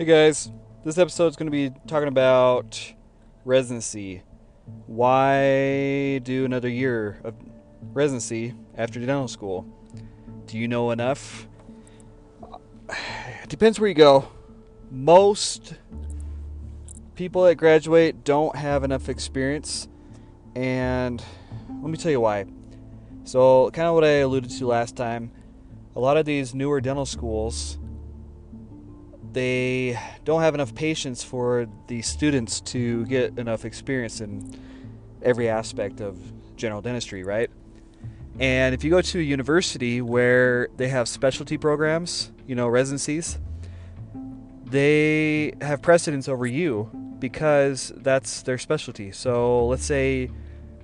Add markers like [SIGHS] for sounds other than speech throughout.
Hey guys, this episode is going to be talking about residency. Why do another year of residency after dental school? Do you know enough? It [SIGHS] depends where you go. Most people that graduate don't have enough experience, and let me tell you why. So, kind of what I alluded to last time, a lot of these newer dental schools they don't have enough patients for the students to get enough experience in every aspect of general dentistry, right? And if you go to a university where they have specialty programs, you know, residencies, they have precedence over you because that's their specialty. So let's say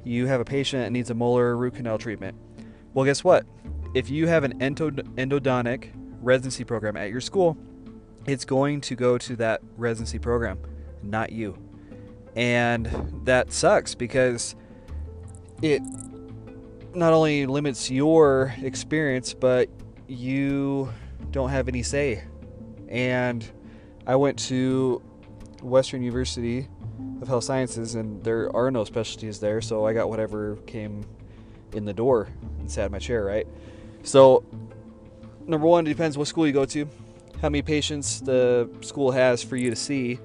you have a patient that needs a molar root canal treatment. Well, guess what? If you have an endodontic residency program at your school, it's going to go to that residency program, not you. And that sucks because it not only limits your experience, but you don't have any say. And I went to Western University of Health Sciences, and there are no specialties there, so I got whatever came in the door and sat in my chair, right? So, number one, it depends what school you go to how many patients the school has for you to see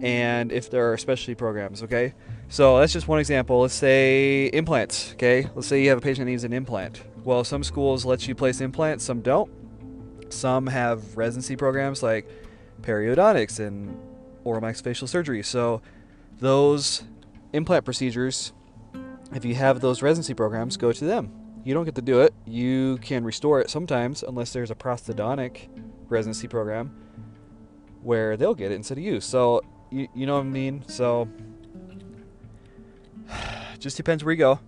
and if there are specialty programs, okay? So that's just one example. Let's say implants, okay? Let's say you have a patient that needs an implant. Well, some schools let you place implants, some don't. Some have residency programs like periodontics and oral maxillofacial surgery. So those implant procedures, if you have those residency programs, go to them. You don't get to do it. You can restore it sometimes unless there's a prosthodontic residency program where they'll get it instead of you. So you, you know what I mean? So [SIGHS] just depends where you go.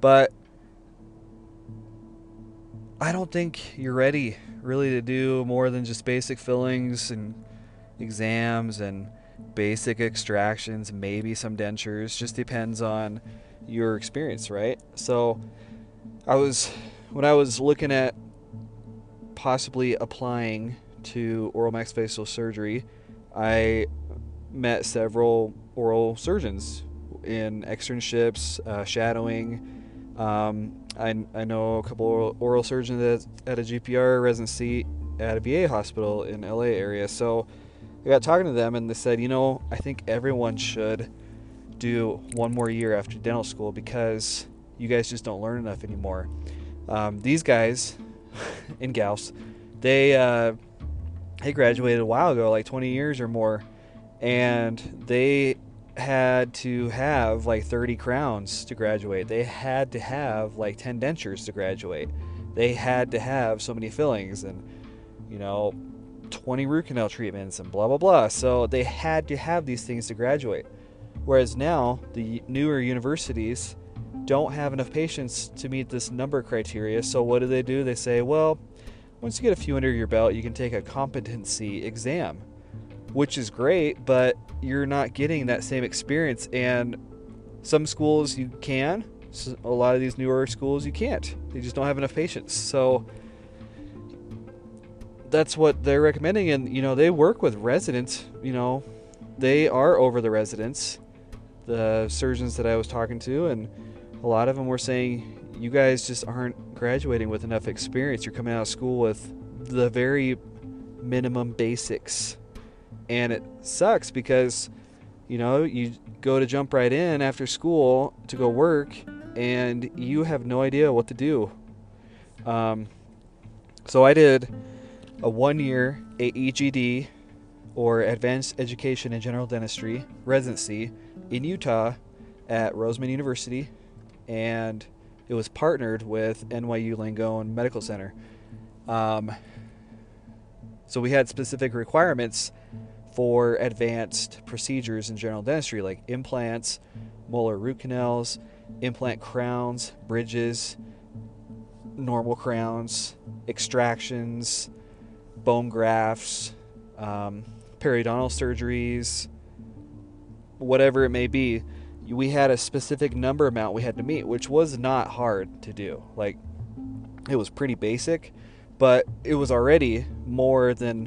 But I don't think you're ready really to do more than just basic fillings and exams and basic extractions, maybe some dentures. Just depends on your experience, right? So I was when I was looking at possibly applying to oral maxillofacial surgery, I met several oral surgeons in externships, uh, shadowing. Um, I, I know a couple oral surgeons at, at a GPR residency at a VA hospital in LA area. So I got talking to them and they said, you know, I think everyone should do one more year after dental school because you guys just don't learn enough anymore. Um, these guys [LAUGHS] in gals, they uh, they graduated a while ago, like 20 years or more, and they had to have like 30 crowns to graduate. They had to have like 10 dentures to graduate. They had to have so many fillings and you know 20 root canal treatments and blah blah blah. So they had to have these things to graduate. Whereas now the newer universities don't have enough patients to meet this number criteria. So what do they do? They say, well, once you get a few under your belt, you can take a competency exam, which is great, but you're not getting that same experience. And some schools you can, a lot of these newer schools you can't. They just don't have enough patients. So that's what they're recommending. And, you know, they work with residents, you know, they are over the residents, the surgeons that I was talking to, and a lot of them were saying, you guys just aren't graduating with enough experience. You're coming out of school with the very minimum basics. And it sucks because, you know, you go to jump right in after school to go work and you have no idea what to do. Um, so I did a one year AEGD or Advanced Education in General Dentistry residency in Utah at Roseman University and it was partnered with NYU Langone Medical Center. Um, so we had specific requirements for advanced procedures in general dentistry, like implants, molar root canals, implant crowns, bridges, normal crowns, extractions, bone grafts, um, periodontal surgeries, whatever it may be we had a specific number amount we had to meet, which was not hard to do. Like, it was pretty basic, but it was already more than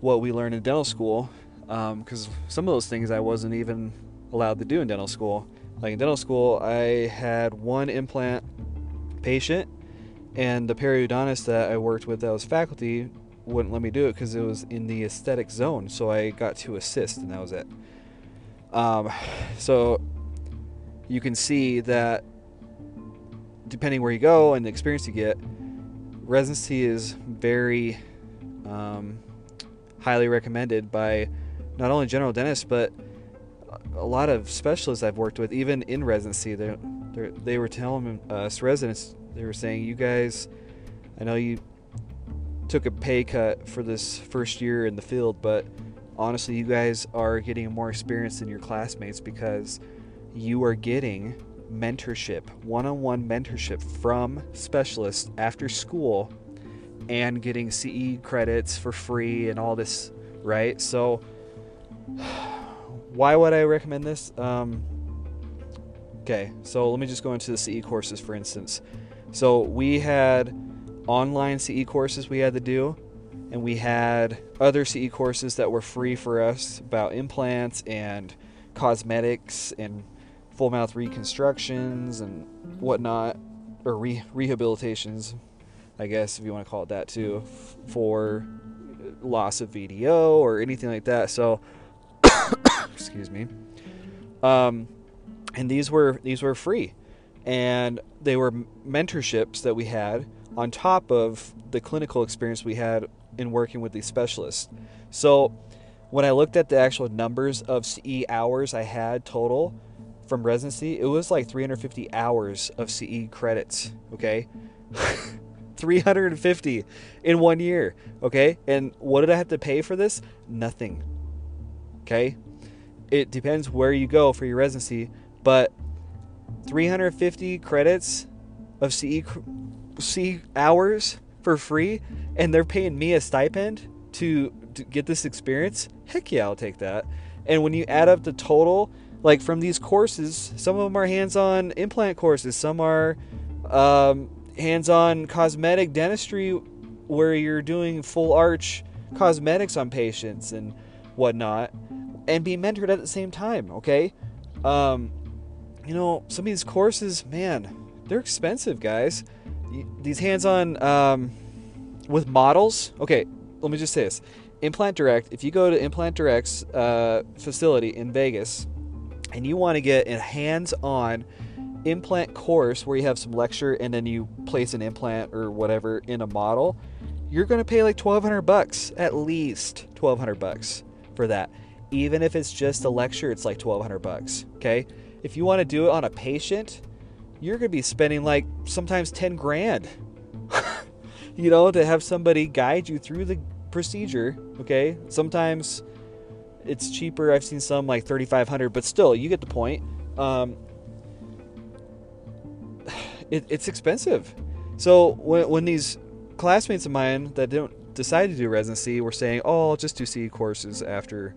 what we learned in dental school, because um, some of those things I wasn't even allowed to do in dental school. Like in dental school, I had one implant patient, and the periodontist that I worked with that was faculty wouldn't let me do it because it was in the aesthetic zone. So I got to assist, and that was it. Um, so you can see that depending where you go and the experience you get, residency is very um, highly recommended by not only general dentists but a lot of specialists I've worked with, even in residency. They they were telling us residents they were saying, "You guys, I know you took a pay cut for this first year in the field, but honestly, you guys are getting more experience than your classmates because you are getting mentorship, one on one mentorship from specialists after school and getting CE credits for free and all this, right? So, [SIGHS] why would I recommend this? Um, okay, so let me just go into the CE courses for instance. So, we had online CE courses we had to do, and we had other CE courses that were free for us about implants and cosmetics and full mouth reconstructions and whatnot, or re- rehabilitations, I guess if you want to call it that too, for loss of VDO or anything like that. So, [COUGHS] excuse me. Um, and these were these were free, and they were mentorships that we had on top of the clinical experience we had in working with these specialists. So, when I looked at the actual numbers of CE hours I had total from residency, it was like 350 hours of CE credits. Okay. [LAUGHS] 350 in one year. Okay. And what did I have to pay for this? Nothing. Okay. It depends where you go for your residency, but 350 credits of CE, CE hours for free, and they're paying me a stipend to, to get this experience. Heck yeah, I'll take that. And when you add up the total, like from these courses, some of them are hands-on implant courses, some are um, hands-on cosmetic dentistry, where you're doing full arch cosmetics on patients and whatnot, and be mentored at the same time. Okay, um, you know some of these courses, man, they're expensive, guys. These hands-on um, with models. Okay, let me just say this. Implant Direct, if you go to Implant Direct's uh, facility in Vegas and you want to get a hands on implant course where you have some lecture and then you place an implant or whatever in a model, you're going to pay like 1200 bucks, at least 1200 bucks for that. Even if it's just a lecture, it's like 1200 bucks, okay? If you want to do it on a patient, you're going to be spending like sometimes 10 grand. [LAUGHS] you know, to have somebody guide you through the procedure, okay? Sometimes it's cheaper. I've seen some like 3500 but still, you get the point. Um, [SIGHS] it, it's expensive. So when, when these classmates of mine that don't decide to do residency were saying, "Oh, I'll just do CE courses after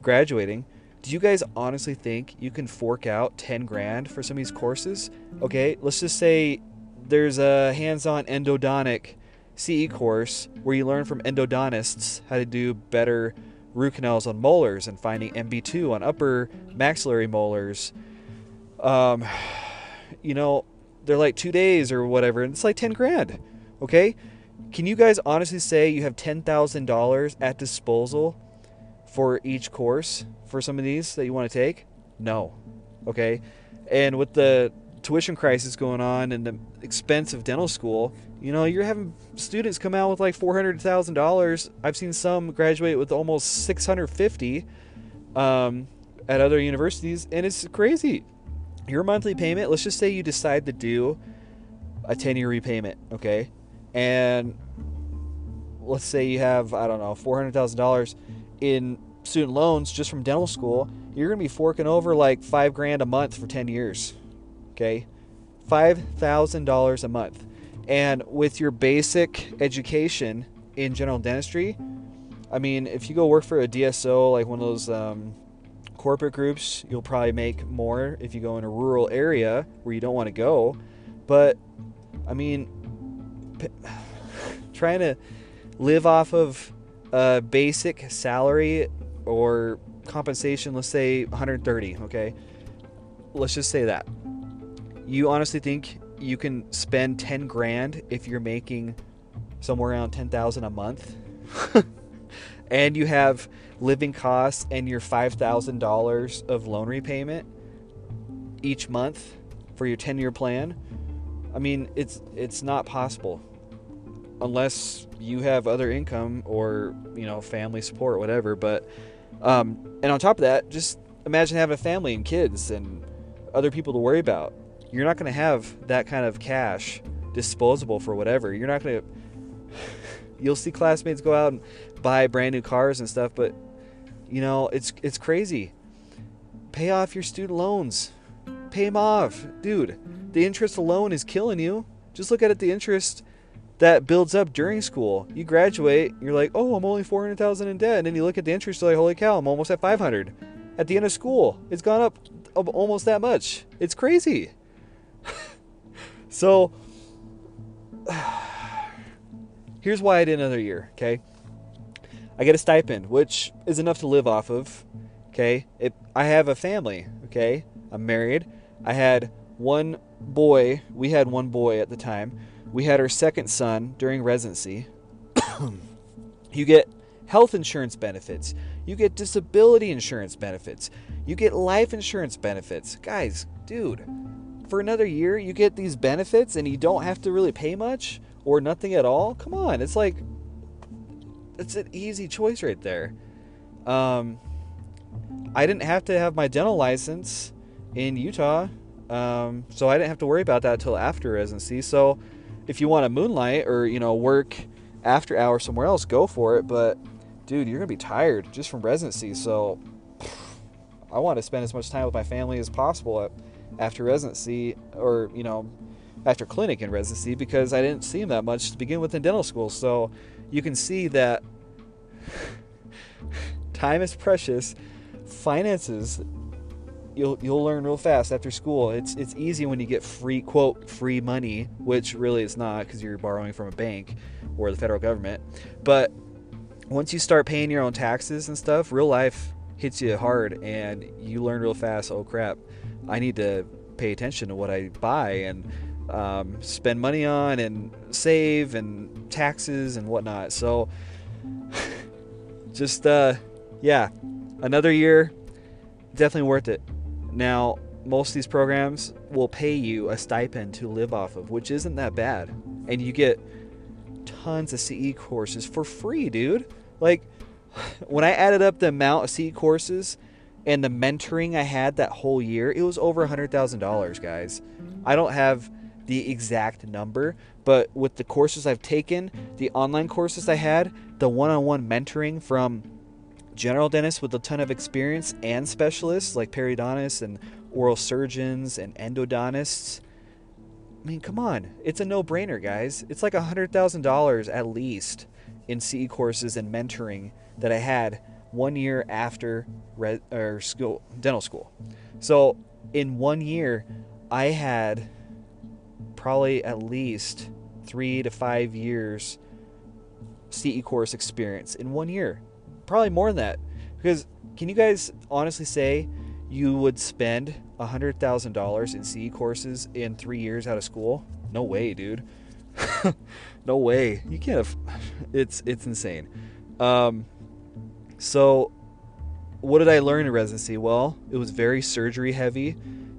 graduating," do you guys honestly think you can fork out 10 grand for some of these courses? Okay, let's just say there's a hands-on endodontic CE course where you learn from endodontists how to do better root canals on molars and finding MB2 on upper maxillary molars. Um, you know, they're like two days or whatever, and it's like 10 grand. Okay? Can you guys honestly say you have $10,000 at disposal for each course for some of these that you want to take? No. Okay? And with the tuition crisis going on and the expense of dental school, you know, you're having students come out with like four hundred thousand dollars. I've seen some graduate with almost six hundred fifty um, at other universities, and it's crazy. Your monthly payment. Let's just say you decide to do a ten-year repayment, okay, and let's say you have I don't know four hundred thousand dollars in student loans just from dental school. You're gonna be forking over like five grand a month for ten years, okay, five thousand dollars a month and with your basic education in general dentistry, I mean, if you go work for a DSO, like one of those um, corporate groups, you'll probably make more if you go in a rural area where you don't want to go. But, I mean, [SIGHS] trying to live off of a basic salary or compensation, let's say 130, okay? Let's just say that. You honestly think you can spend 10 grand if you're making somewhere around 10,000 a month? [LAUGHS] and you have living costs and your $5,000 of loan repayment each month for your 10-year plan? I mean, it's it's not possible unless you have other income or you know family support, whatever. But um, and on top of that, just imagine having a family and kids and other people to worry about. You're not going to have that kind of cash disposable for whatever. You're not going [SIGHS] to. You'll see classmates go out and buy brand new cars and stuff, but you know it's it's crazy. Pay off your student loans. Pay them off, dude. The interest alone is killing you. Just look at it. The interest that builds up during school. You graduate, you're like, oh, I'm only 400,000 in debt. And then you look at the interest, you're like, holy cow, I'm almost at 500. At the end of school, it's gone up almost that much. It's crazy. [LAUGHS] so, [SIGHS] here's why I did another year, okay? I get a stipend, which is enough to live off of, okay? It, I have a family, okay? I'm married. I had one boy, we had one boy at the time we had our second son during residency. [COUGHS] you get health insurance benefits. You get disability insurance benefits. You get life insurance benefits. Guys, dude, for another year, you get these benefits and you don't have to really pay much or nothing at all? Come on, it's like, it's an easy choice right there. Um, I didn't have to have my dental license in Utah, um, so I didn't have to worry about that until after residency. So, if you want to moonlight or you know work after hours somewhere else, go for it. But dude, you're gonna be tired just from residency. So I want to spend as much time with my family as possible after residency, or you know, after clinic in residency, because I didn't see them that much to begin with in dental school. So you can see that [SIGHS] time is precious. Finances you'll you'll learn real fast after school. It's it's easy when you get free quote free money, which really it's not because you're borrowing from a bank or the federal government. But once you start paying your own taxes and stuff, real life hits you hard, and you learn real fast. Oh crap! I need to pay attention to what I buy and um, spend money on and save and taxes and whatnot. So [SIGHS] just uh, yeah, another year, definitely worth it. Now, most of these programs will pay you a stipend to live off of, which isn't that bad. And you get tons of CE courses for free, dude. Like, [SIGHS] when I added up the amount of CE courses and the mentoring I had that whole year, it was over $100,000, guys. I don't have the exact number, but with the courses I've taken, the online courses I had, the one on one mentoring from general dentists with a ton of experience and specialists like periodontists and oral surgeons and endodontists. I mean, come on. It's a no brainer, guys. It's like $100,000 at least in CE courses and mentoring that I had one year after or school, dental school. So, in one year, I had probably at least three to five years CE course experience in one year probably more than that. Because can you guys honestly say you would spend $100,000 in CE courses in three years out of school? No way, dude. [LAUGHS] no way. You can't have. It's it's insane. Um, so, what did I learn in residency? Well, it was very surgery heavy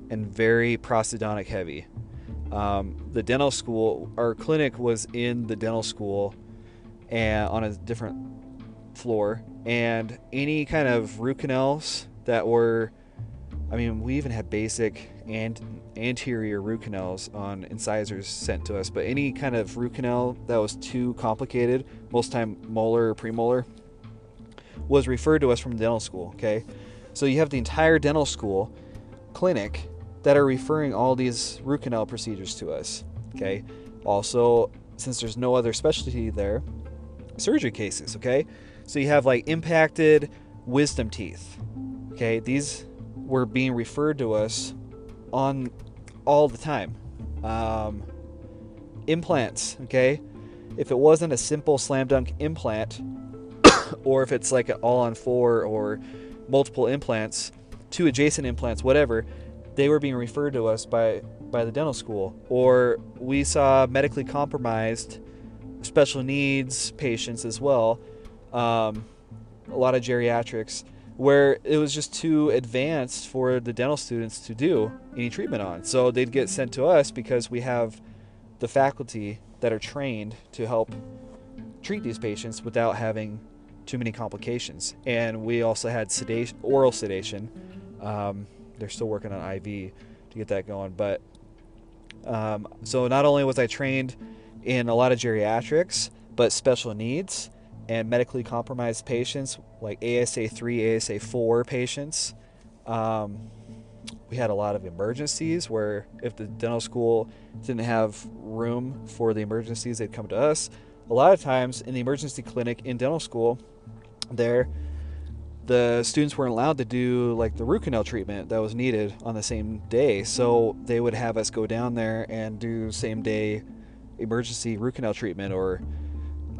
and very prosthodontic heavy. Um, the dental school, our clinic was in the dental school and on a different floor, and any kind of root canals that were I mean, we even had basic and anterior root canals on incisors sent to us, but any kind of root canal that was too complicated, most time molar or premolar, was referred to us from dental school. Okay, so you have the entire dental school clinic that are referring all these root canal procedures to us. Okay, also since there's no other specialty there, surgery cases. Okay, so you have like impacted wisdom teeth. Okay, these were being referred to us on all the time. Um, implants. Okay, if it wasn't a simple slam dunk implant, [COUGHS] or if it's like an all on four or multiple implants, two adjacent implants, whatever, they were being referred to us by by the dental school. Or we saw medically compromised special needs patients as well. Um, a lot of geriatrics where it was just too advanced for the dental students to do any treatment on. So they'd get sent to us because we have the faculty that are trained to help treat these patients without having too many complications. And we also had sedation, oral sedation. Um, they're still working on IV to get that going. But um, so not only was I trained in a lot of geriatrics, but special needs and medically compromised patients like ASA 3, ASA 4 patients. Um, we had a lot of emergencies where if the dental school didn't have room for the emergencies, they'd come to us. A lot of times in the emergency clinic in dental school, there, the students weren't allowed to do like the root canal treatment that was needed on the same day. So they would have us go down there and do same day emergency root canal treatment or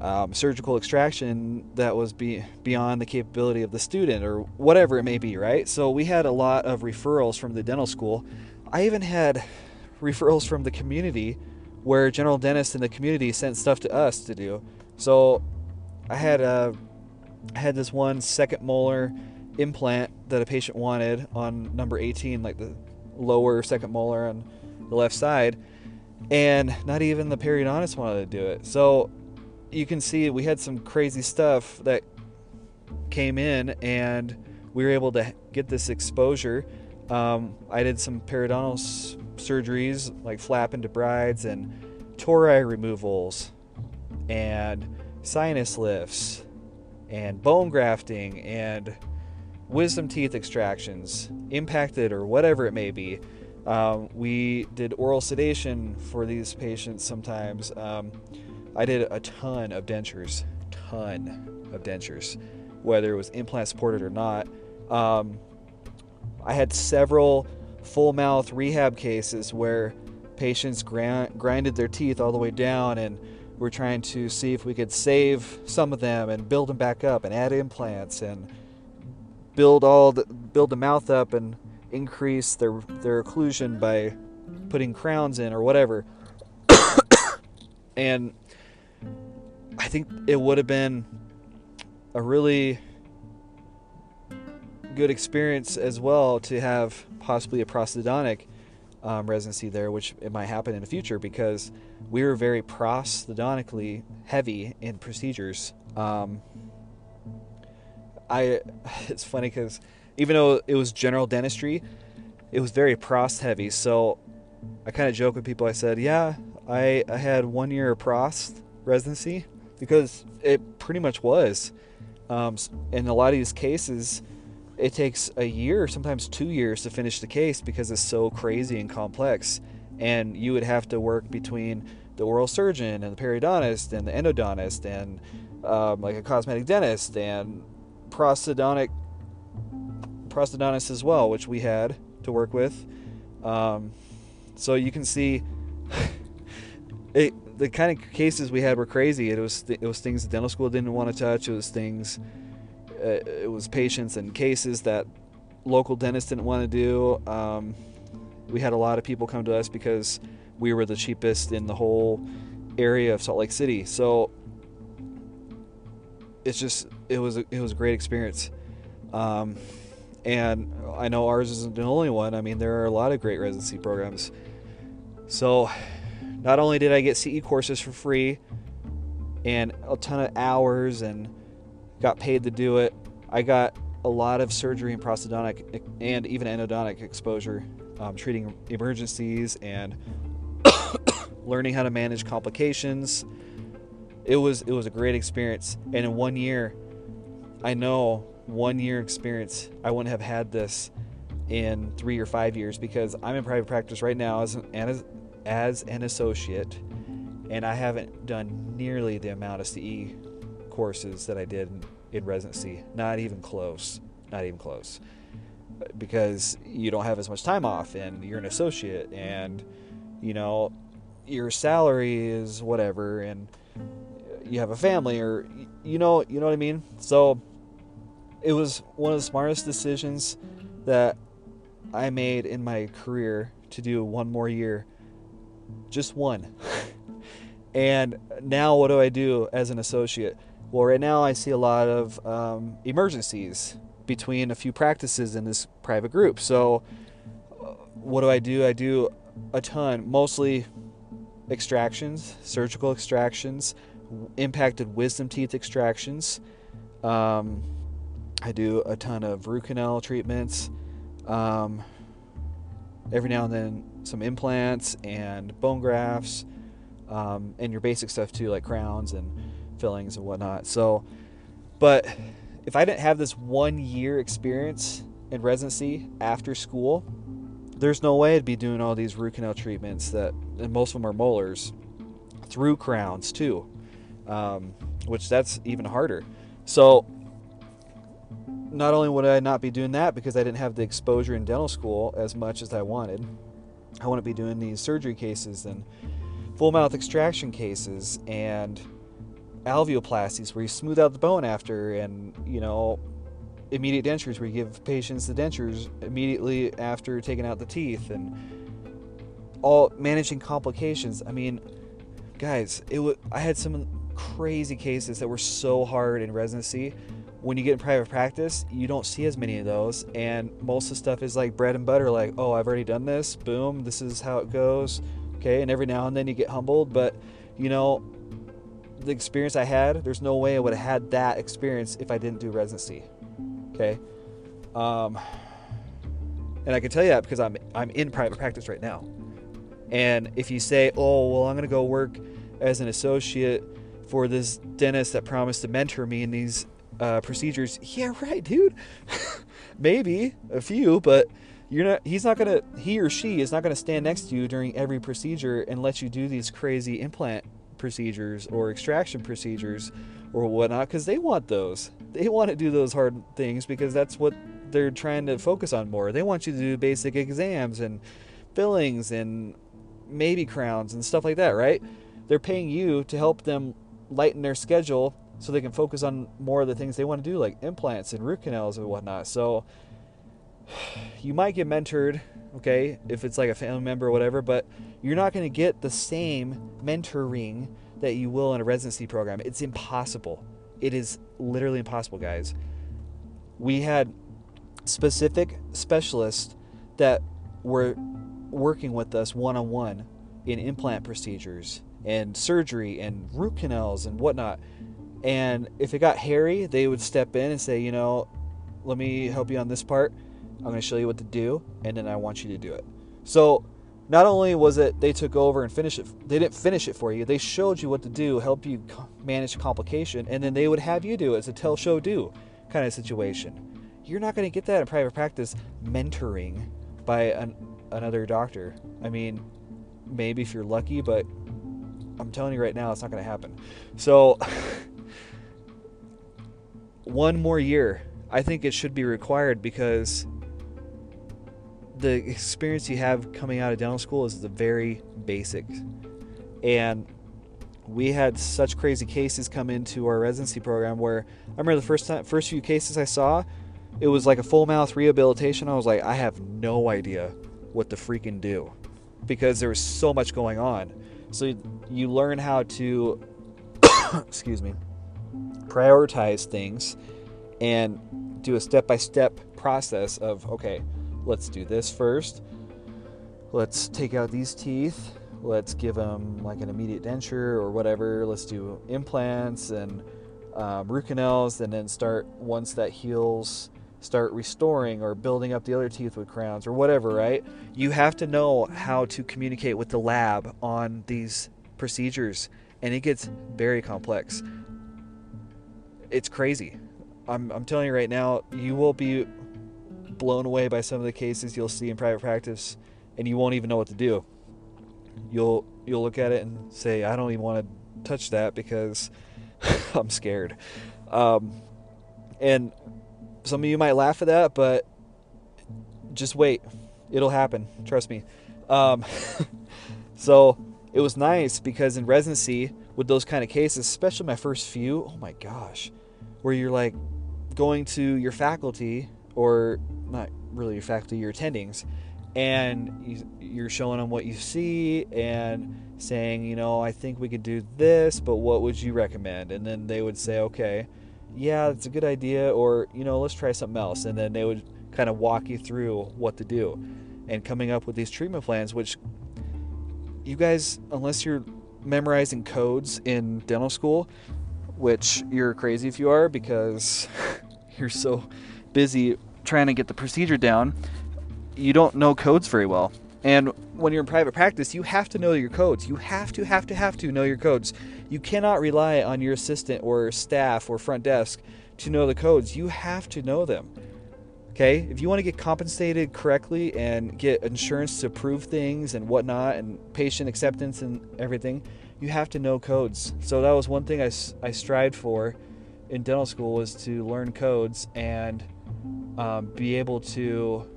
um, surgical extraction that was be, beyond the capability of the student or whatever it may be, right? So we had a lot of referrals from the dental school. I even had referrals from the community where general dentists in the community sent stuff to us to do. So I had a I had this one second molar implant that a patient wanted on number 18, like the lower second molar on the left side, and not even the periodontist wanted to do it. So you can see we had some crazy stuff that came in, and we were able to get this exposure. Um, I did some periodontal s- surgeries like flap and debrides and tori removals and sinus lifts and bone grafting and wisdom teeth extractions, impacted or whatever it may be. Um, we did oral sedation for these patients sometimes. Um, I did a ton of dentures, ton of dentures, whether it was implant supported or not. Um, I had several full mouth rehab cases where patients grind, grinded their teeth all the way down and we're trying to see if we could save some of them and build them back up and add implants and build all the, build the mouth up and increase their their occlusion by putting crowns in or whatever. [COUGHS] and I think it would have been a really good experience as well to have possibly a prosthodontic um, residency there, which it might happen in the future because we were very prosthodontically heavy in procedures. Um, I [LAUGHS] it's funny because even though it was general dentistry, it was very prost heavy. So I kind of joke with people. I said, "Yeah, I I had one year of prost residency because it pretty much was." Um, in a lot of these cases, it takes a year, sometimes two years to finish the case because it's so crazy and complex. And you would have to work between the oral surgeon and the periodontist and the endodontist and um, like a cosmetic dentist and prosthodontic prosthodontist as well, which we had to work with. Um, so you can see [LAUGHS] it, the kind of cases we had were crazy. It was it was things the dental school didn't want to touch. It was things uh, it was patients and cases that local dentists didn't want to do. Um, we had a lot of people come to us because we were the cheapest in the whole area of Salt Lake City. So it's just it was a, it was a great experience. Um, and I know ours isn't the only one. I mean, there are a lot of great residency programs. So not only did I get CE courses for free and a ton of hours and got paid to do it. I got a lot of surgery and prosthodontic and even endodontic exposure, um, treating emergencies and [COUGHS] learning how to manage complications. It was it was a great experience, and in one year, I know one year experience, I wouldn't have had this in three or five years because I'm in private practice right now as an, as, as an associate, and I haven't done nearly the amount of CE courses that I did in, residency. Not even close. Not even close. Because you don't have as much time off and you're an associate and you know your salary is whatever and you have a family or you know you know what I mean. So it was one of the smartest decisions that I made in my career to do one more year, just one. and now what do I do as an associate? Well, right now I see a lot of um, emergencies between a few practices in this private group. So, uh, what do I do? I do a ton, mostly extractions, surgical extractions, impacted wisdom teeth extractions. Um, I do a ton of root canal treatments. Um, every now and then, some implants and bone grafts, um, and your basic stuff too, like crowns and fillings and whatnot. So, but if I didn't have this one year experience in residency after school, there's no way I'd be doing all these root canal treatments that, and most of them are molars, through crowns too, um, which that's even harder. So, not only would I not be doing that because I didn't have the exposure in dental school as much as I wanted, I wouldn't be doing these surgery cases and full mouth extraction cases and alveoplasties where you smooth out the bone after and you know immediate dentures where you give patients the dentures immediately after taking out the teeth and all managing complications. I mean guys it was i had some crazy cases that were so hard in residency when you get in private practice you don't see as many of those and most of the stuff is like bread and butter like oh i've already done this boom this is how it goes okay and every now and then you get humbled but you know the experience I had, there's no way I would have had that experience if I didn't do residency. Okay. Um, and I can tell you that because I'm I'm in private practice right now. And if you say, "Oh, well, I'm going to go work as an associate for this dentist that promised to mentor me in these uh, procedures," yeah, right, dude. [LAUGHS] Maybe a few, but you're not. He's not to. He or she is not to stand next to you during every procedure and let you do these crazy implant procedures or extraction procedures or whatnot because they want those. They want to do those hard things because that's what they're trying to focus on more. They want you to do basic exams and fillings and maybe crowns and stuff like that, right? They're paying you to help them lighten their schedule so they can focus on more of the things they want to do, like implants and root canals and whatnot. So [SIGHS] you might get mentored okay, if it's like a family member or whatever, but you're not going to get the same mentoring that you will in a residency program. It's impossible. It is literally impossible, guys. We had specific specialists that were working with us one on one in implant procedures and surgery and root canals and whatnot. And if it got hairy, they would step in and say, you know, let me help you on this part I'm going to show you what to do, and then I want you to do it. So, not only was it they took over and finished it, they didn't finish it for you. They showed you what to do, help you manage complication, and then they would have you do it. It's a tell, show, do kind of situation. You're not going to get that in private practice mentoring by an, another doctor. I mean, maybe if you're lucky, but I'm telling you right now, it's not going to happen. So, [LAUGHS] one more year, I think it should be required because the experience you have coming out of dental school is the very basic. And we had such crazy cases come into our residency program where I remember the first time first few cases I saw, it was like a full mouth rehabilitation. I was like, I have no idea what to freaking do because there was so much going on. So you learn how to [COUGHS] excuse me, prioritize things and do a step-by-step process of okay, let's do this first. Let's take out these teeth. Let's give them like an immediate denture or whatever. Let's do implants and um, root canals, and then start once that heals, start restoring or building up the other teeth with crowns or whatever. Right? You have to know how to communicate with the lab on these procedures, and it gets very complex. It's crazy. I'm, I'm telling you right now, you will be blown away by some of the cases you'll see in private practice, and you won't even know what to do. You'll you'll look at it and say, "I don't even want to touch that because [LAUGHS] I'm scared." Um, and some of you might laugh at that, but just wait. It'll happen. Trust me. Um, [LAUGHS] so it was nice because in residency with those kind of cases, especially my first few, oh my gosh, where you're like going to your faculty or not really your faculty, your attendings, and you, are showing them what you see and saying, you know, I think we could do this, but what would you recommend? And then they would say, okay, yeah, it's a good idea, or you know, let's try something else. And then they would kind of walk you through what to do and coming up with these treatment plans, which you guys, unless you're memorizing codes in dental school, which you're crazy if you are because [LAUGHS] you're so busy trying to get the procedure down, you don't know codes very well. And when you're in private practice, you have to know your codes. You have to, have to, have to know your codes. You cannot rely on your assistant or staff or front desk to know the codes. You have to know them. Okay? If you want to get compensated correctly and get insurance to approve things and whatnot and patient acceptance and everything, you have to know codes. So that was one thing I, I strived for in dental school was to learn codes and um, be able to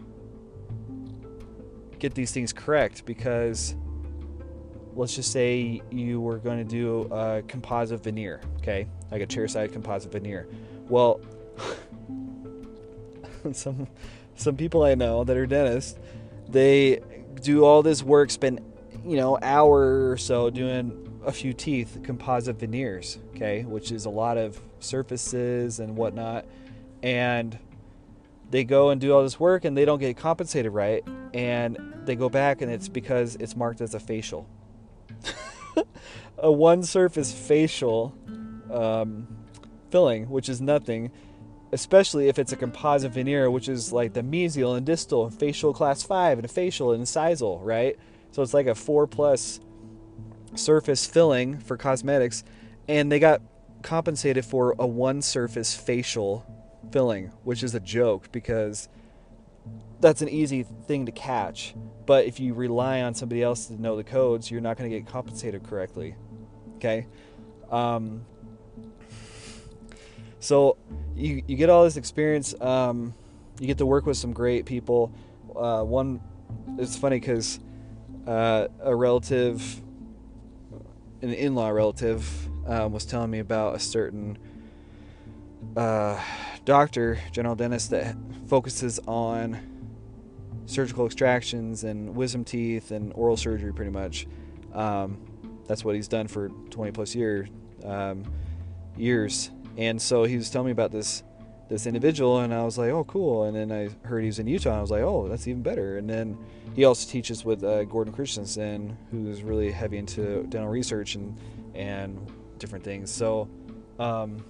get these things correct because let's just say you were going to do a composite veneer, okay? Like a chairside composite veneer. Well, [LAUGHS] some some people I know that are dentists, they do all this work, spend you know hour or so doing a few teeth composite veneers, okay, which is a lot of surfaces and whatnot, and they go and do all this work and they don't get compensated right, and they go back and it's because it's marked as a facial, [LAUGHS] a one surface facial um, filling, which is nothing especially if it's a composite veneer, which is like the mesial and distal, facial class 5, and a facial and incisal, right? So it's like a 4 plus surface filling for cosmetics, and they got compensated for a one surface facial filling, which is a joke because that's an easy thing to catch. But if you rely on somebody else to know the codes, you're not going to get compensated correctly. Okay? Um, so you you get all this experience. Um, you get to work with some great people. Uh, one, it's funny because uh, a relative, an in-law relative, um, was telling me about a certain uh, doctor, general dentist that focuses on surgical extractions and wisdom teeth and oral surgery, pretty much. Um, that's what he's done for 20 plus year, um, years and so he was telling me about this this individual, and I was like, oh, cool. And then I heard he was in Utah, I was like, oh, that's even better. And then he also teaches with uh, Gordon Christensen, who's really heavy into dental research and and different things. So um,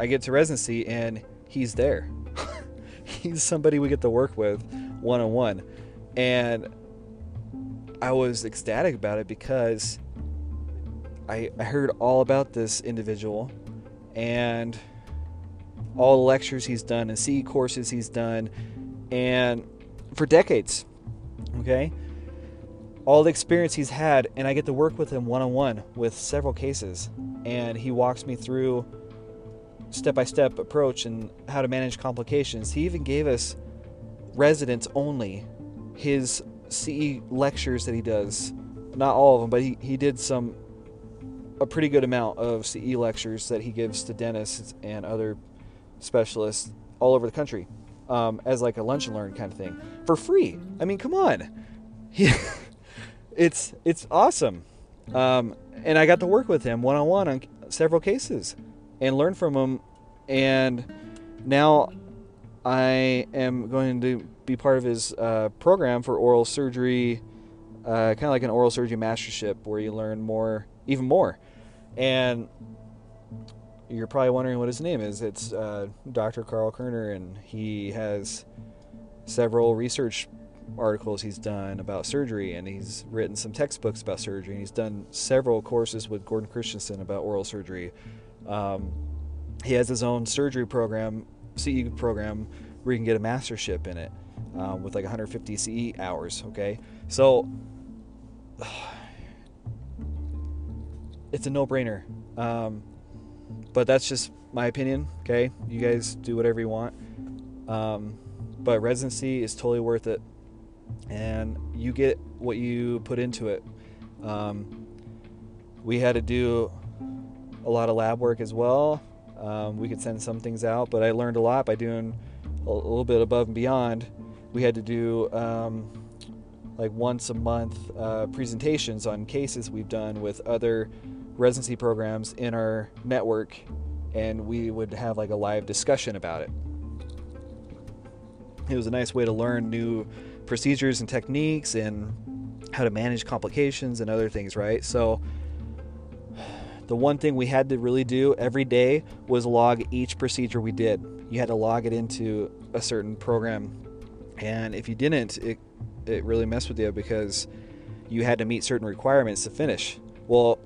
I get to residency, and he's there. [LAUGHS] he's somebody we get to work with one on one, and I was ecstatic about it because I, I heard all about this individual and all the lectures he's done and CE courses he's done and for decades. Okay? All the experience he's had, and I get to work with him one on one with several cases. And he walks me through step by step approach and how to manage complications. He even gave us residents only his CE lectures that he does. Not all of them, but he, he did some a pretty good amount of CE lectures that he gives to dentists and other specialists all over the country um, as like a lunch and learn kind of thing for free. I mean, come on, [LAUGHS] it's it's awesome. Um, and I got to work with him one on one on several cases and learn from him. And now I am going to be part of his uh, program for oral surgery, uh, kind of like an oral surgery mastership, where you learn more, even more. And you're probably wondering what his name is. It's uh, Dr. Karl Koerner, and he has several research articles he's done about surgery, and he's written some textbooks about surgery, and he's done several courses with Gordon Christensen about oral surgery. Um, he has his own surgery program, CE program, where you can get a mastership in it um, with like 150 CE hours. Okay, so it's a no-brainer. Um, but that's just my opinion. Okay, you guys do whatever you want. Um, but residency is totally worth it, and you get what you put into it. Um, we had to do a lot of lab work as well. Um, we could send some things out, but I learned a lot by doing a, little bit above and beyond. We had to do um, like once a month uh, presentations on cases we've done with other residency programs in our network, and we would have like a live discussion about it. It was a nice way to learn new procedures and techniques and how to manage complications and other things, right? So, the one thing we had to really do every day was log each procedure we did. You had to log it into a certain program. And if you didn't, it, it really messed with you because you had to meet certain requirements to finish. Well,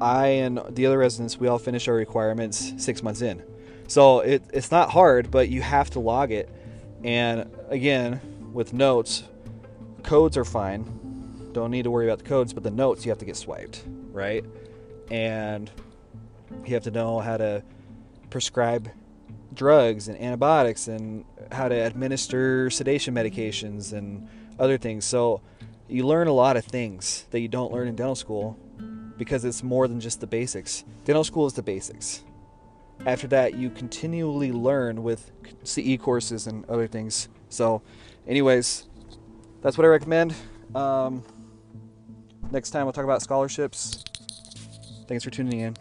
I and the other residents, we all finish our requirements six months in. So it, it's not hard, but you have to log it. And again, with notes, codes are fine. Don't need to worry about the codes, but the notes you have to get swiped, right? And you have to know how to prescribe drugs and antibiotics and how to administer sedation medications and other things. So you learn a lot of things that you don't learn in dental school because it's more than just the basics. Dental school is the basics. After that, you continually learn with CE courses and other things. So, anyways, that's what I recommend. Um, next time we'll talk about scholarships. Thanks for tuning in.